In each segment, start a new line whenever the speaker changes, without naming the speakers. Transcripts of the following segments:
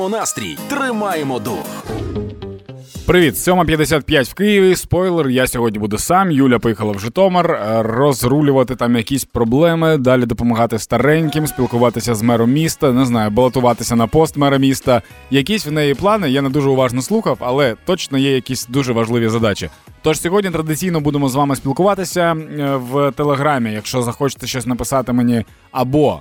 Тримаємо настрій, тримаємо дух.
Привіт, 7.55 в Києві. Спойлер. Я сьогодні буду сам. Юля поїхала в Житомир е, розрулювати там якісь проблеми, далі допомагати стареньким, спілкуватися з мером міста, не знаю, балотуватися на пост мера міста. Якісь в неї плани. Я не дуже уважно слухав, але точно є якісь дуже важливі задачі. Тож сьогодні традиційно будемо з вами спілкуватися е, в телеграмі. Якщо захочете щось написати мені або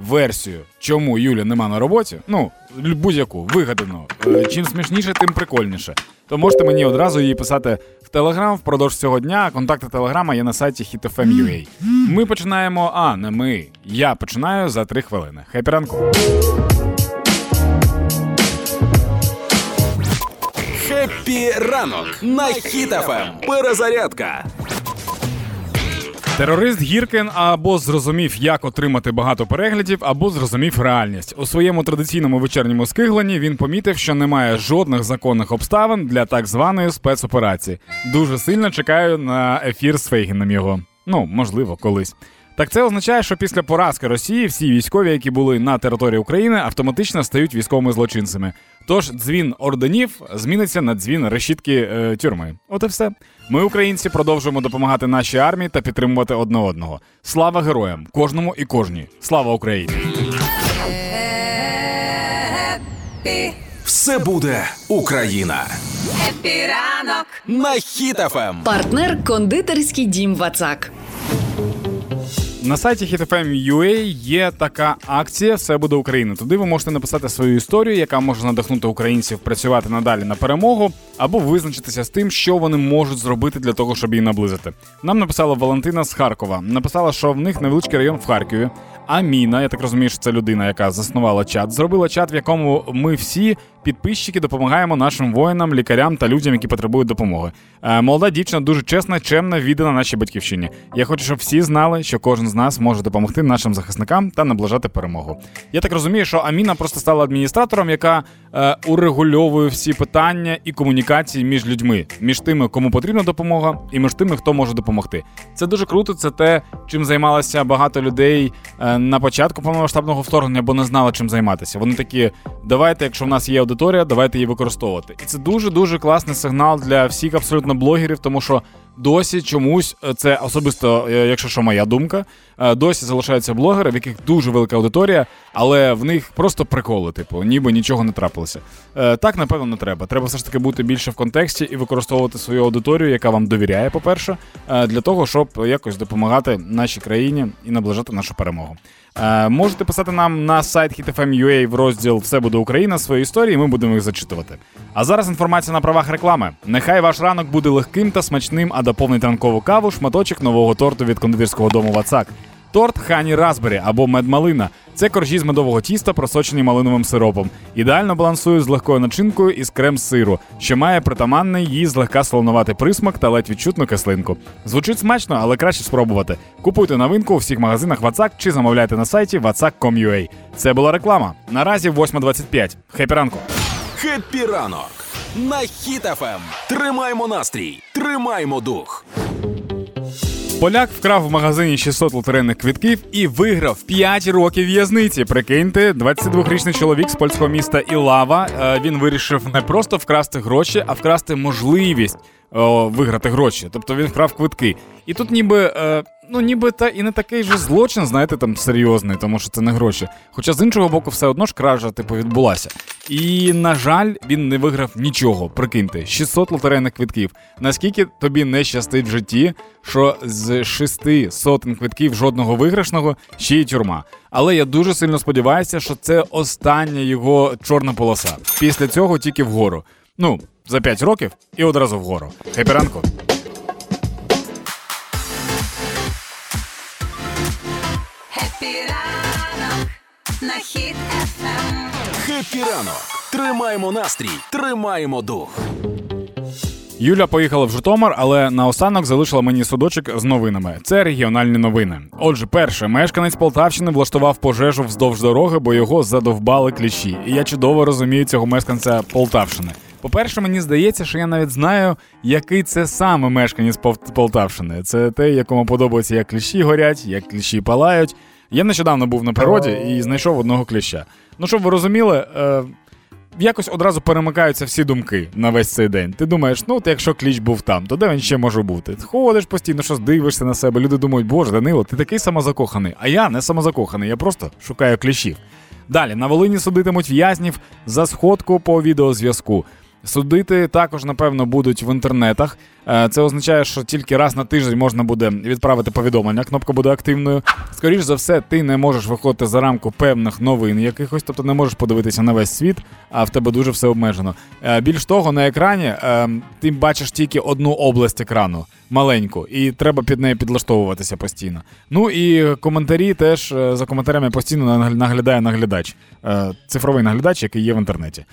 версію, чому Юля нема на роботі, ну будь-яку вигадану. Е, чим смішніше, тим прикольніше. То можете мені одразу її писати в Телеграм впродовж цього дня. Контакти Телеграма є на сайті hitfm.ua. Ми починаємо. А, не ми. Я починаю за три хвилини. Хеппі ранку.
Хеппі ранок на Хіт FM. Перезарядка.
Терорист Гіркін або зрозумів, як отримати багато переглядів, або зрозумів реальність. У своєму традиційному вечірньому скигленні він помітив, що немає жодних законних обставин для так званої спецоперації. Дуже сильно чекаю на ефір з Фейгіном його. Ну, можливо, колись. Так це означає, що після поразки Росії всі військові, які були на території України, автоматично стають військовими злочинцями. Тож дзвін орденів зміниться на дзвін решітки е, тюрми. От і все. Ми, українці, продовжуємо допомагати нашій армії та підтримувати одне одного. Слава героям, кожному і кожній. Слава Україні!
Все буде Україна.
Хеппі ранок
На Хіт FM.
Партнер кондитерський дім Вацак.
На сайті HitFM.ua є така акція Все буде Україна. Туди ви можете написати свою історію, яка може надихнути українців працювати надалі на перемогу, або визначитися з тим, що вони можуть зробити для того, щоб її наблизити. Нам написала Валентина з Харкова. Написала, що в них невеличкий район в Харкові. Аміна, я так розумію, що це людина, яка заснувала чат, зробила чат, в якому ми всі підписчики допомагаємо нашим воїнам, лікарям та людям, які потребують допомоги. Е, молода дівчина дуже чесна, чемна, віддана нашій батьківщині. Я хочу, щоб всі знали, що кожен з нас може допомогти нашим захисникам та наближати перемогу. Я так розумію, що Аміна просто стала адміністратором, яка е, урегульовує всі питання і комунікації між людьми, між тими, кому потрібна допомога, і між тими, хто може допомогти. Це дуже круто. Це те, чим займалося багато людей е, на початку повномасштабного вторгнення, бо не знали, чим займатися. Вони такі, давайте, якщо в нас є аудиторія, давайте її використовувати. І це дуже дуже класний сигнал для всіх абсолютно блогерів, тому що досі чомусь е, це особисто, е, якщо що моя думка, е, досі залишаються блогери, в яких дуже велика аудиторія, але в них просто приколи, типу, ніби нічого не трапилося. Так, напевно, не треба. Треба все ж таки бути більше в контексті і використовувати свою аудиторію, яка вам довіряє, по-перше, для того, щоб якось допомагати нашій країні і наближати нашу перемогу. Можете писати нам на сайт HitFM.ua в розділ Все буде Україна свої історії, ми будемо їх зачитувати. А зараз інформація на правах реклами. Нехай ваш ранок буде легким та смачним, а доповнить ранкову каву шматочок нового торту від кондитерського дому Вацак. Торт Honey Raspberry або медмалина. Це коржі з медового тіста, просочені малиновим сиропом. Ідеально балансують з легкою начинкою із крем сиру, що має притаманний її злегка солонуватий присмак та ледь відчутну кислинку. Звучить смачно, але краще спробувати. Купуйте новинку у всіх магазинах Вацак чи замовляйте на сайті vatsak.com.ua. Це була реклама. Наразі 8.25. Хеппі ранку.
Хеппі ранок на Хіт FM. Тримаймо настрій, тримаймо дух.
Поляк вкрав в магазині 600 лотерейних квитків і виграв 5 років в'язниці. Прикиньте, 22-річний чоловік з польського міста Ілава. Е, він вирішив не просто вкрасти гроші, а вкрасти можливість о, виграти гроші. Тобто він вкрав квитки. І тут, ніби. Ну ніби та і не такий же злочин, знаєте, там серйозний, тому що це не гроші. Хоча з іншого боку, все одно ж кража, типу, відбулася. І, на жаль, він не виграв нічого. Прикиньте, 600 лотерейних квитків. Наскільки тобі не щастить в житті, що з шести сотень квитків жодного виграшного ще й тюрма. Але я дуже сильно сподіваюся, що це остання його чорна полоса. Після цього тільки вгору. Ну, за 5 років і одразу вгору. Хепі ранку!
Ефем.
Ранок. Тримаємо настрій, тримаємо дух.
Юля поїхала в Житомир, але наостанок залишила мені судочок з новинами. Це регіональні новини. Отже, перше, мешканець Полтавщини влаштував пожежу вздовж дороги, бо його задовбали кліщі. І я чудово розумію цього мешканця Полтавщини. По-перше, мені здається, що я навіть знаю, який це саме мешканець Полтавщини. Це те, якому подобається, як кліщі горять, як кліщі палають. Я нещодавно був на природі і знайшов одного кліща. Ну, щоб ви розуміли, е, якось одразу перемикаються всі думки на весь цей день. Ти думаєш, ну, от якщо кліч був там, то де він ще може бути? Ходиш постійно, щось дивишся на себе. Люди думають, боже, Данило, ти такий самозакоханий. А я не самозакоханий, я просто шукаю кліщів. Далі на Волині судитимуть в'язнів за сходку по відеозв'язку. Судити також, напевно, будуть в інтернетах. Е, Це означає, що тільки раз на тиждень можна буде відправити повідомлення. Кнопка буде активною. Скоріш за все, ти не можеш виходити за рамку певних новин якихось, тобто не можеш подивитися на весь світ, а в тебе дуже все обмежено. Е, Більш того, на екрані е, ти бачиш тільки одну область екрану. Маленьку, і треба під нею підлаштовуватися постійно. Ну і коментарі теж за коментарями постійно наглядає наглядач, цифровий наглядач, який є в інтернеті.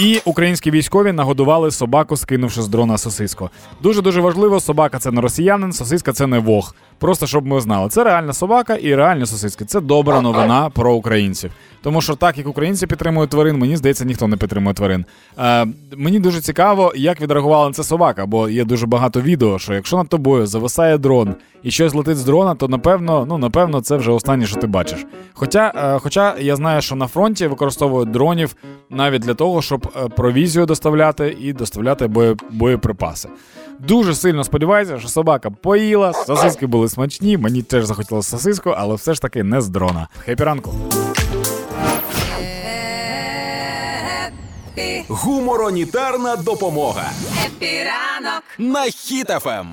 І українські військові нагодували собаку, скинувши з дрона сосиску. Дуже дуже важливо, собака це не росіянин, сосиска це не вог. Просто щоб ми знали, це реальна собака і реальні сосиски. Це добра новина про українців. Тому що так як українці підтримують тварин, мені здається, ніхто не підтримує тварин. Е, мені дуже цікаво, як відреагувала на це собака, бо є дуже багато відео, що якщо над тобою зависає дрон і щось летить з дрона, то напевно, ну напевно, це вже останнє, що ти бачиш. Хоча, е, хоча я знаю, що на фронті використовують дронів навіть для того, щоб е, провізію доставляти і доставляти бої, боєприпаси. Дуже сильно сподіваюся, що собака поїла, сосиски були смачні. Мені теж захотілося сосиску, але все ж таки не з дрона. Хеппі ранку.
Гуморонітарна допомога
Хеппі ранок.
на Ем. Хіт FM.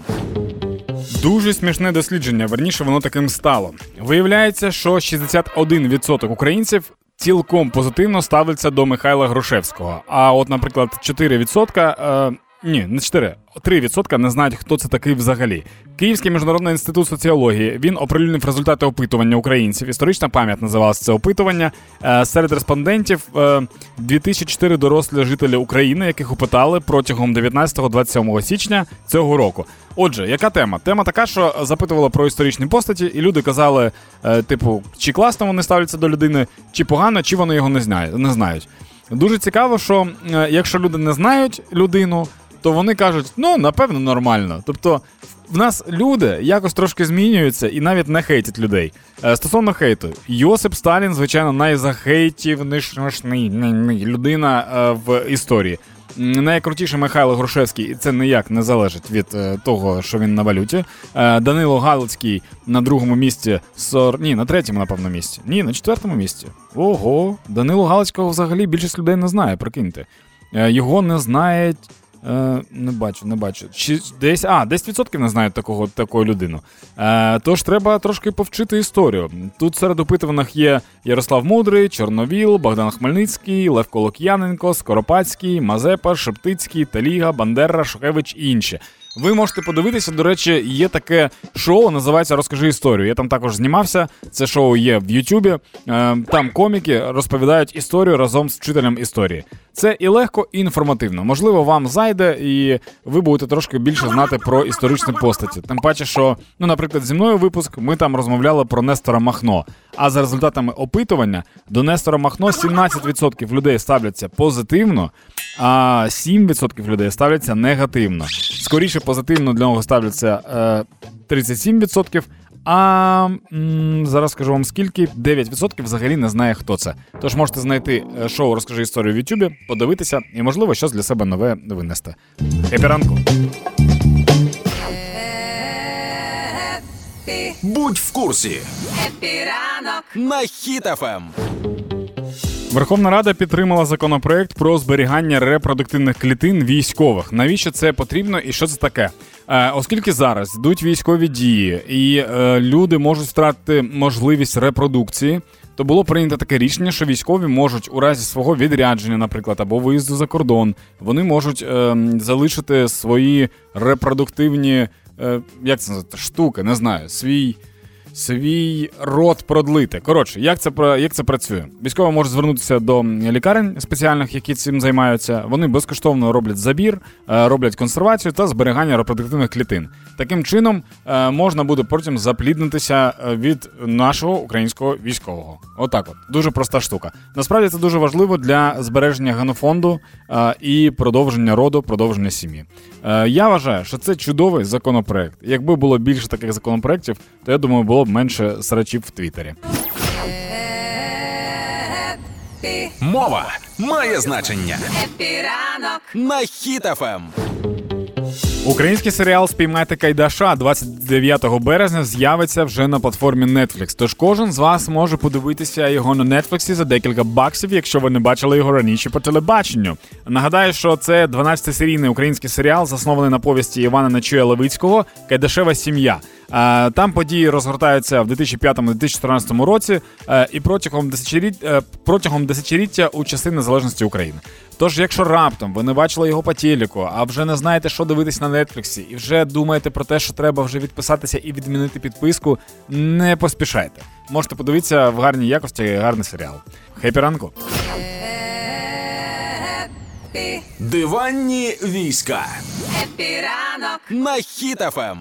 Дуже смішне дослідження, верніше воно таким стало. Виявляється, що 61% українців цілком позитивно ставляться до Михайла Грушевського. А от, наприклад, 4%, е, ні, не 4, 3% не знають, хто це такий взагалі. Київський міжнародний інститут соціології він оприлюднив результати опитування українців. Історична пам'ять називалася це опитування. Е, серед респондентів е, 2004 дорослі жителі України, яких опитали протягом 19-27 січня цього року. Отже, яка тема? Тема така, що запитувала про історичні постаті, і люди казали, е, типу, чи класно вони ставляться до людини, чи погано, чи вони його не знають. Дуже цікаво, що е, якщо люди не знають людину, то вони кажуть, ну напевно, нормально. Тобто, в нас люди якось трошки змінюються і навіть не хейтять людей. Е, Стосовно хейту, Йосип Сталін, звичайно, найзахейтівнішнішний людина е, в історії. М, Найкрутіший Михайло Грушевський, і це ніяк не залежить від е, того, що він на валюті. Е, Данило Галицький на другому місці, сор... ні, на третьому, напевно, місці. Ні, на четвертому місці. Ого, Данило Галицького взагалі більшість людей не знає, прикиньте. Е, Його не знають. Е, не бачу, не бачу. Чи десь, а, 10% не знають такого, такої людину. Е, тож треба трошки повчити історію. Тут серед опитуваних є Ярослав Мудрий, Чорновіл, Богдан Хмельницький, Левко Лук'яненко, Скоропадський, Мазепа, Шептицький, Таліга, Бандера, Шухевич і інші. Ви можете подивитися, до речі, є таке шоу, називається Розкажи історію. Я там також знімався. Це шоу є в Ютубі. Е, Там коміки розповідають історію разом з вчителем історії. Це і легко, і інформативно. Можливо, вам зайде, і ви будете трошки більше знати про історичні постаті. Тим паче, що, ну, наприклад, зі мною випуск ми там розмовляли про Нестора Махно. А за результатами опитування до Нестора Махно 17% людей ставляться позитивно, а 7% людей ставляться негативно. Скоріше позитивно для нього ставляться е, 37%, а м, зараз скажу вам скільки 9% взагалі не знає, хто це. Тож можете знайти е, шоу Розкажи історію в Ютубі, подивитися і, можливо, щось для себе нове винести. Хепі ранку!
Будь в курсі
епіранок.
на Ем.
Верховна Рада підтримала законопроект про зберігання репродуктивних клітин військових. Навіщо це потрібно і що це таке? Е, оскільки зараз йдуть військові дії, і е, люди можуть втратити можливість репродукції, то було прийнято таке рішення, що військові можуть у разі свого відрядження, наприклад, або виїзду за кордон, вони можуть е, залишити свої репродуктивні, як це називати, штуки, не знаю, свій свій рот продлити. Коротше, як це як це працює? Військові можуть звернутися до лікарень спеціальних, які цим займаються. Вони безкоштовно роблять забір, е, роблять консервацію та зберігання репродуктивних клітин. Таким чином е, можна буде потім запліднитися е, від нашого українського військового. Отак, от дуже проста штука. Насправді це дуже важливо для збереження генофонду і продовження роду, продовження сім'ї. Я вважаю, що це чудовий законопроект. Якби було більше таких законопроєктів, то я думаю, було менше срачів в Твіттері.
Мова має значення.
Хеппі ранок.
На Ем. Хіт FM.
Український серіал Спіймати Кайдаша 29 березня з'явиться вже на платформі Netflix. Тож кожен з вас може подивитися його на Netflix за декілька баксів, якщо ви не бачили його раніше по телебаченню. Нагадаю, що це 12-серійний український серіал, заснований на повісті Івана Нечуя Левицького Кайдашева сім'я. Е, Там події розгортаються в 2005-2014 році е, і протягом десятиліт- е, протягом десятиліття у часи незалежності України. Тож, якщо раптом ви не бачили його по телеку, а вже не знаєте, що дивитись на Нетфліксі, і вже думаєте про те, що треба вже відписатися і відмінити підписку, не поспішайте. Можете подивитися в гарній якості гарний серіал. Хепі ранку!
Диванні війська.
Епіранок.
На Ем.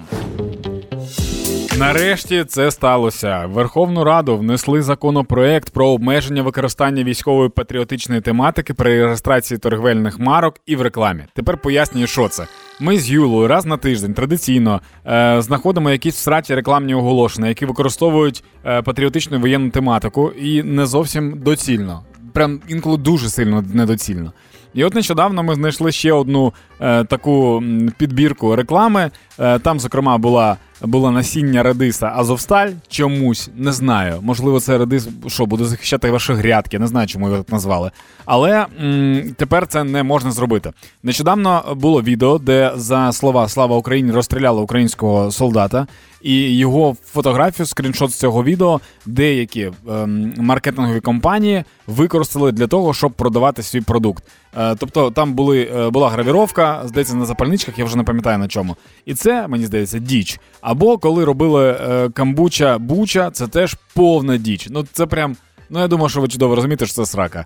Нарешті це сталося. В Верховну Раду внесли законопроект про обмеження використання військової патріотичної тематики при реєстрації торгівельних марок і в рекламі. Тепер пояснюю, що це. Ми з Юлою раз на тиждень традиційно е, знаходимо якісь всраті рекламні оголошення, які використовують е, патріотичну воєнну тематику і не зовсім доцільно. Прям інколи дуже сильно недоцільно. І от нещодавно ми знайшли ще одну е, таку підбірку реклами. Е, там, зокрема, була, було насіння редиса Азовсталь. Чомусь не знаю. Можливо, це редис, що буде захищати ваші грядки. Не знаю, чому його так назвали. Але м, тепер це не можна зробити. Нещодавно було відео, де за слова Слава Україні розстріляли українського солдата, і його фотографію, скріншот з цього відео, деякі ем, маркетингові компанії використали для того, щоб продавати свій продукт. Е, тобто там були, е, була гравіровка, здається, на запальничках, я вже не пам'ятаю на чому. І це, мені здається, діч. Або коли робили е, камбуча буча, це теж повна діч. Ну це прям. Ну, я думаю, що ви чудово розумієте, що це срака.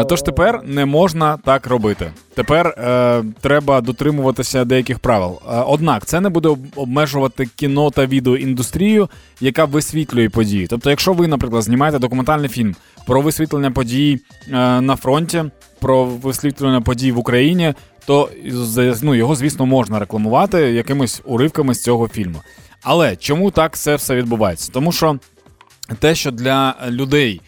Е, тож тепер не можна так робити. Тепер е, треба дотримуватися деяких правил. Е, однак це не буде обмежувати кіно та відеоіндустрію, яка висвітлює події. Тобто, якщо ви, наприклад, знімаєте документальний фільм про висвітлення подій е, на фронті, про висвітлення подій в Україні, то ну, його, звісно, можна рекламувати якимись уривками з цього фільму. Але чому так це все відбувається? Тому що те, що для людей,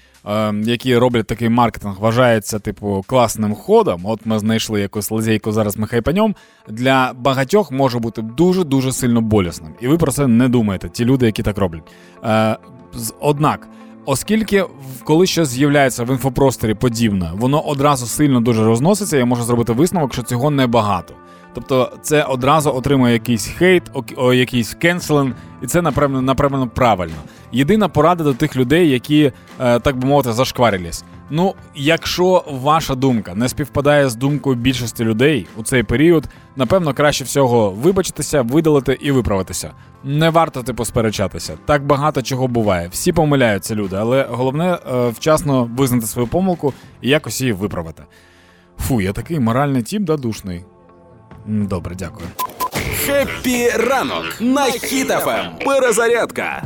які роблять такий маркетинг, вважається типу класним ходом. От ми знайшли якусь лазейку, зараз ми хайпаньом, Для багатьох може бути дуже дуже сильно болісним. І ви про це не думаєте, ті люди, які так роблять. Е, однак. Оскільки коли щось з'являється в інфопросторі подібне, воно одразу сильно дуже розноситься, я можу зробити висновок, що цього небагато. Тобто це одразу отримує якийсь хейт, якийсь кенселинг, і це напевно, напевно правильно. Єдина порада до тих людей, які, е, так би мовити, зашкварились. Ну, якщо ваша думка не співпадає з думкою більшості людей у цей період, напевно, краще всього вибачитися, видалити і виправитися. Не варто типу сперечатися. Так багато чого буває. Всі помиляються люди, але головне е, вчасно визнати свою помилку і якось її виправити. Фу, я такий моральний тіп, да душний. Добре, дякую.
Happy ранок на Хіт FM. Перезарядка.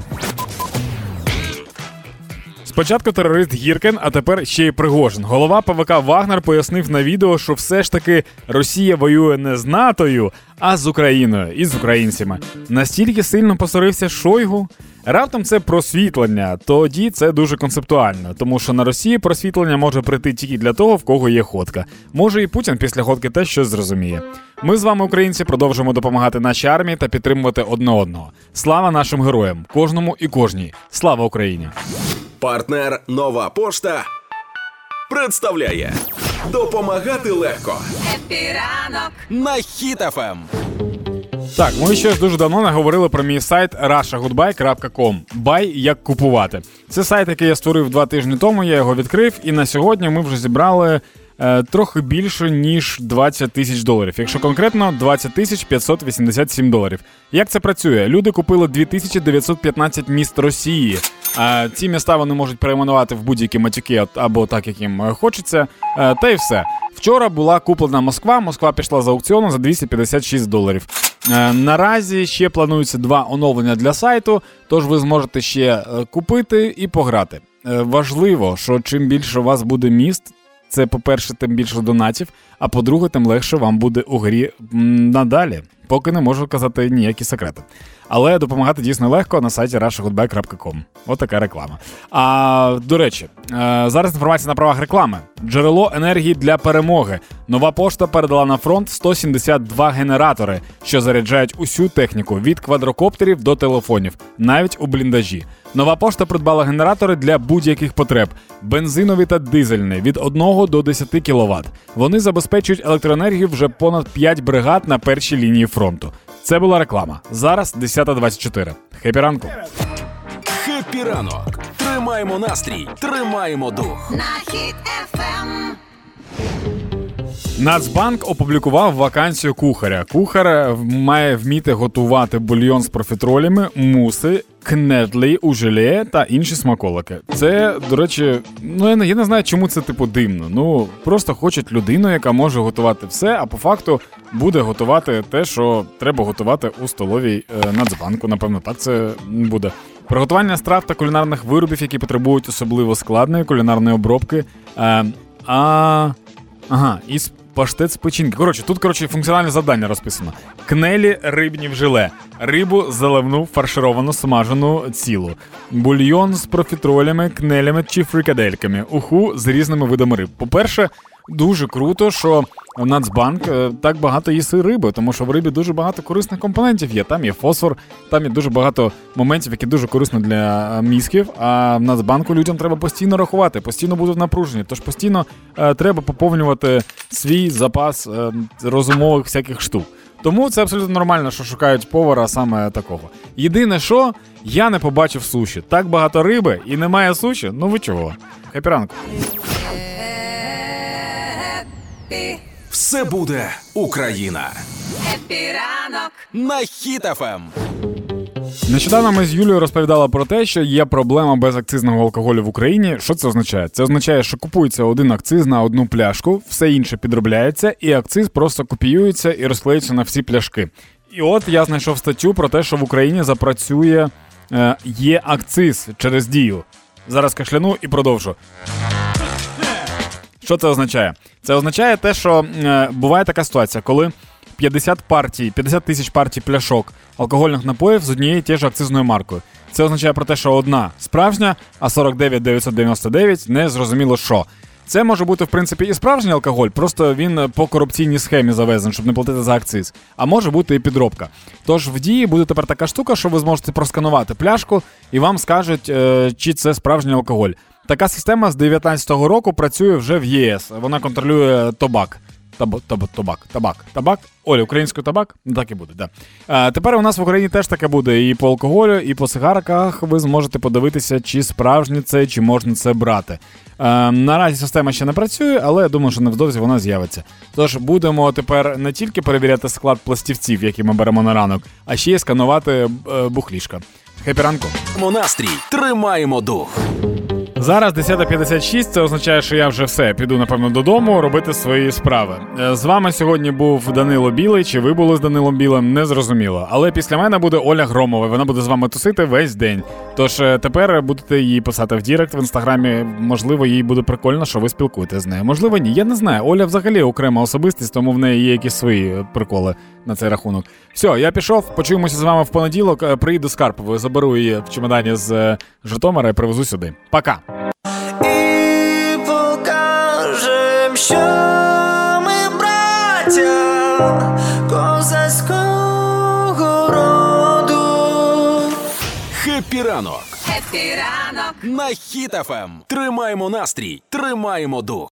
Спочатку терорист Гіркін, а тепер ще й Пригожин. Голова ПВК Вагнер пояснив на відео, що все ж таки Росія воює не з НАТОю, а з Україною і з українцями. Настільки сильно посорився Шойгу. Раптом це просвітлення, тоді це дуже концептуально, тому що на Росії просвітлення може прийти тільки для того, в кого є ходка. Може і Путін після ходки теж щось зрозуміє. Ми з вами, українці, продовжуємо допомагати нашій армії та підтримувати одне одного. Слава нашим героям, кожному і кожній. Слава Україні!
Партнер Нова Пошта представляє Допомагати легко
Happy ранок.
на Хіт FM.
Так, ми ще дуже давно не говорили про мій сайт russiagoodbuy.com. Buy як купувати. Це сайт, який я створив два тижні тому. Я його відкрив, і на сьогодні ми вже зібрали трохи більше ніж 20 тисяч доларів. Якщо конкретно 20 тисяч 587 доларів. Як це працює? Люди купили 2915 міст Росії. А ці міста вони можуть перейменувати в будь-які матюки або так, як їм е, хочеться. Е, Та й все. Вчора була куплена Москва. Москва пішла з аукціону за 256 доларів. Е, Наразі ще плануються два оновлення для сайту, тож ви зможете ще е, купити і пограти. Е, Важливо, що чим більше у вас буде міст, це, по-перше, тим більше донатів, а по-друге, тим легше вам буде у грі надалі. Поки не можу казати ніякі секрети. Але допомагати дійсно легко на сайті russiagoodbye.com. От така реклама. А до речі, е, зараз інформація на правах реклами. Джерело енергії для перемоги. Нова пошта передала на фронт 172 генератори, що заряджають усю техніку від квадрокоптерів до телефонів, навіть у бліндажі. Нова пошта придбала генератори для будь-яких потреб: бензинові та дизельні від 1 до 10 кВт. Вони забезпечують електроенергію вже понад 5 бригад на першій лінії фронту. Це була реклама. Зараз 10.24. Happy ранку.
Happy ранок. Тримаємо настрій, тримаємо дух.
На Хіт FM.
Нацбанк опублікував вакансію кухаря. Кухар е, має вміти готувати бульйон з профітролями, муси, кнедлі у желе та інші смаколики. Це, до речі, ну я не, я не знаю, чому це типу дивно. Ну просто хочуть людину, яка може готувати все, а по факту буде готувати те, що треба готувати у столовій е, Нацбанку. Напевно, так це буде. Приготування страв та кулінарних виробів, які потребують особливо складної кулінарної обробки. Е, а Ага, і паштет з печінки. Коротше, тут коротше функціональне завдання розписано: кнелі рибні в желе, рибу заливну, фаршировану, смажену цілу, бульйон з профітролями, кнелями чи фрикадельками, уху з різними видами риб. По-перше, дуже круто, що Нацбанк е, так багато їсть риби, тому що в рибі дуже багато корисних компонентів є. Там є фосфор, там є дуже багато моментів, які дуже корисні для е, мізків. А в Нацбанку людям треба постійно рахувати, постійно будуть напружені. Тож постійно е, треба поповнювати свій запас розумових всяких штук. Тому це абсолютно нормально, що шукають повара саме такого. Єдине, що я не побачив суші. Так багато риби і немає суші. Ну ви чого? Happy ранку.
Все буде Україна.
Happy ранок.
На Ем. Хіт FM.
Нещодавно ми з Юлією розповідали про те, що є проблема безакцизного алкоголю в Україні. Що це означає? Це означає, що купується один акциз на одну пляшку, все інше підробляється, і акциз просто копіюється і розклеюється на всі пляшки. І от я знайшов статтю про те, що в Україні запрацює е, є акциз через дію. Зараз кашляну і продовжу. Що це означає? Це означає те, що е, буває така ситуація, коли 50 партій, 50 тисяч партій пляшок алкогольних напоїв з однією тією ж акцизною маркою. Це означає про те, що одна справжня, а 49 999 не зрозуміло що. Це може бути в принципі і справжній алкоголь, просто він по корупційній схемі завезений, щоб не платити за акциз. А може бути і підробка. Тож в дії буде тепер така штука, що ви зможете просканувати пляшку і вам скажуть, е, чи це справжній алкоголь. Така система з 19-го року працює вже в ЄС. Вона контролює тобак. Таб, таб, табак, табак, табак. Оля, українською табак? Ну так і буде, да. А, тепер у нас в Україні теж таке буде. І по алкоголю, і по сигарках ви зможете подивитися, чи справжнє це, чи можна це брати. А, наразі система ще не працює, але я думаю, що невдовзі вона з'явиться. Тож будемо тепер не тільки перевіряти склад пластівців, які ми беремо на ранок, а ще й сканувати е, бухлішко. Happy ранку.
Тримаємо настрій, тримаємо дух.
Зараз 10.56, це означає, що я вже все піду, напевно, додому робити свої справи. Е, З вами сьогодні був Данило Білий. Чи ви були з Данилом Білим? Не зрозуміло. Але після мене буде Оля Громова. Вона буде з вами тусити весь день. Тож е, тепер будете її писати в Direct в інстаграмі. Можливо, їй буде прикольно, що ви спілкуєтесь з нею. Можливо, ні. Я не знаю. Оля взагалі окрема особистість, тому в неї є якісь свої е, приколи на цей рахунок. Все, я пішов. Почуємося з вами в понеділок. Приїду з Карпової, заберу її в чемодані з Житомира і привезу сюди. Пока.
І покажем, що ми браття козацького роду.
Happy ранок.
Happy ранок.
На Хіт FM. Тримаємо настрій, тримаємо дух.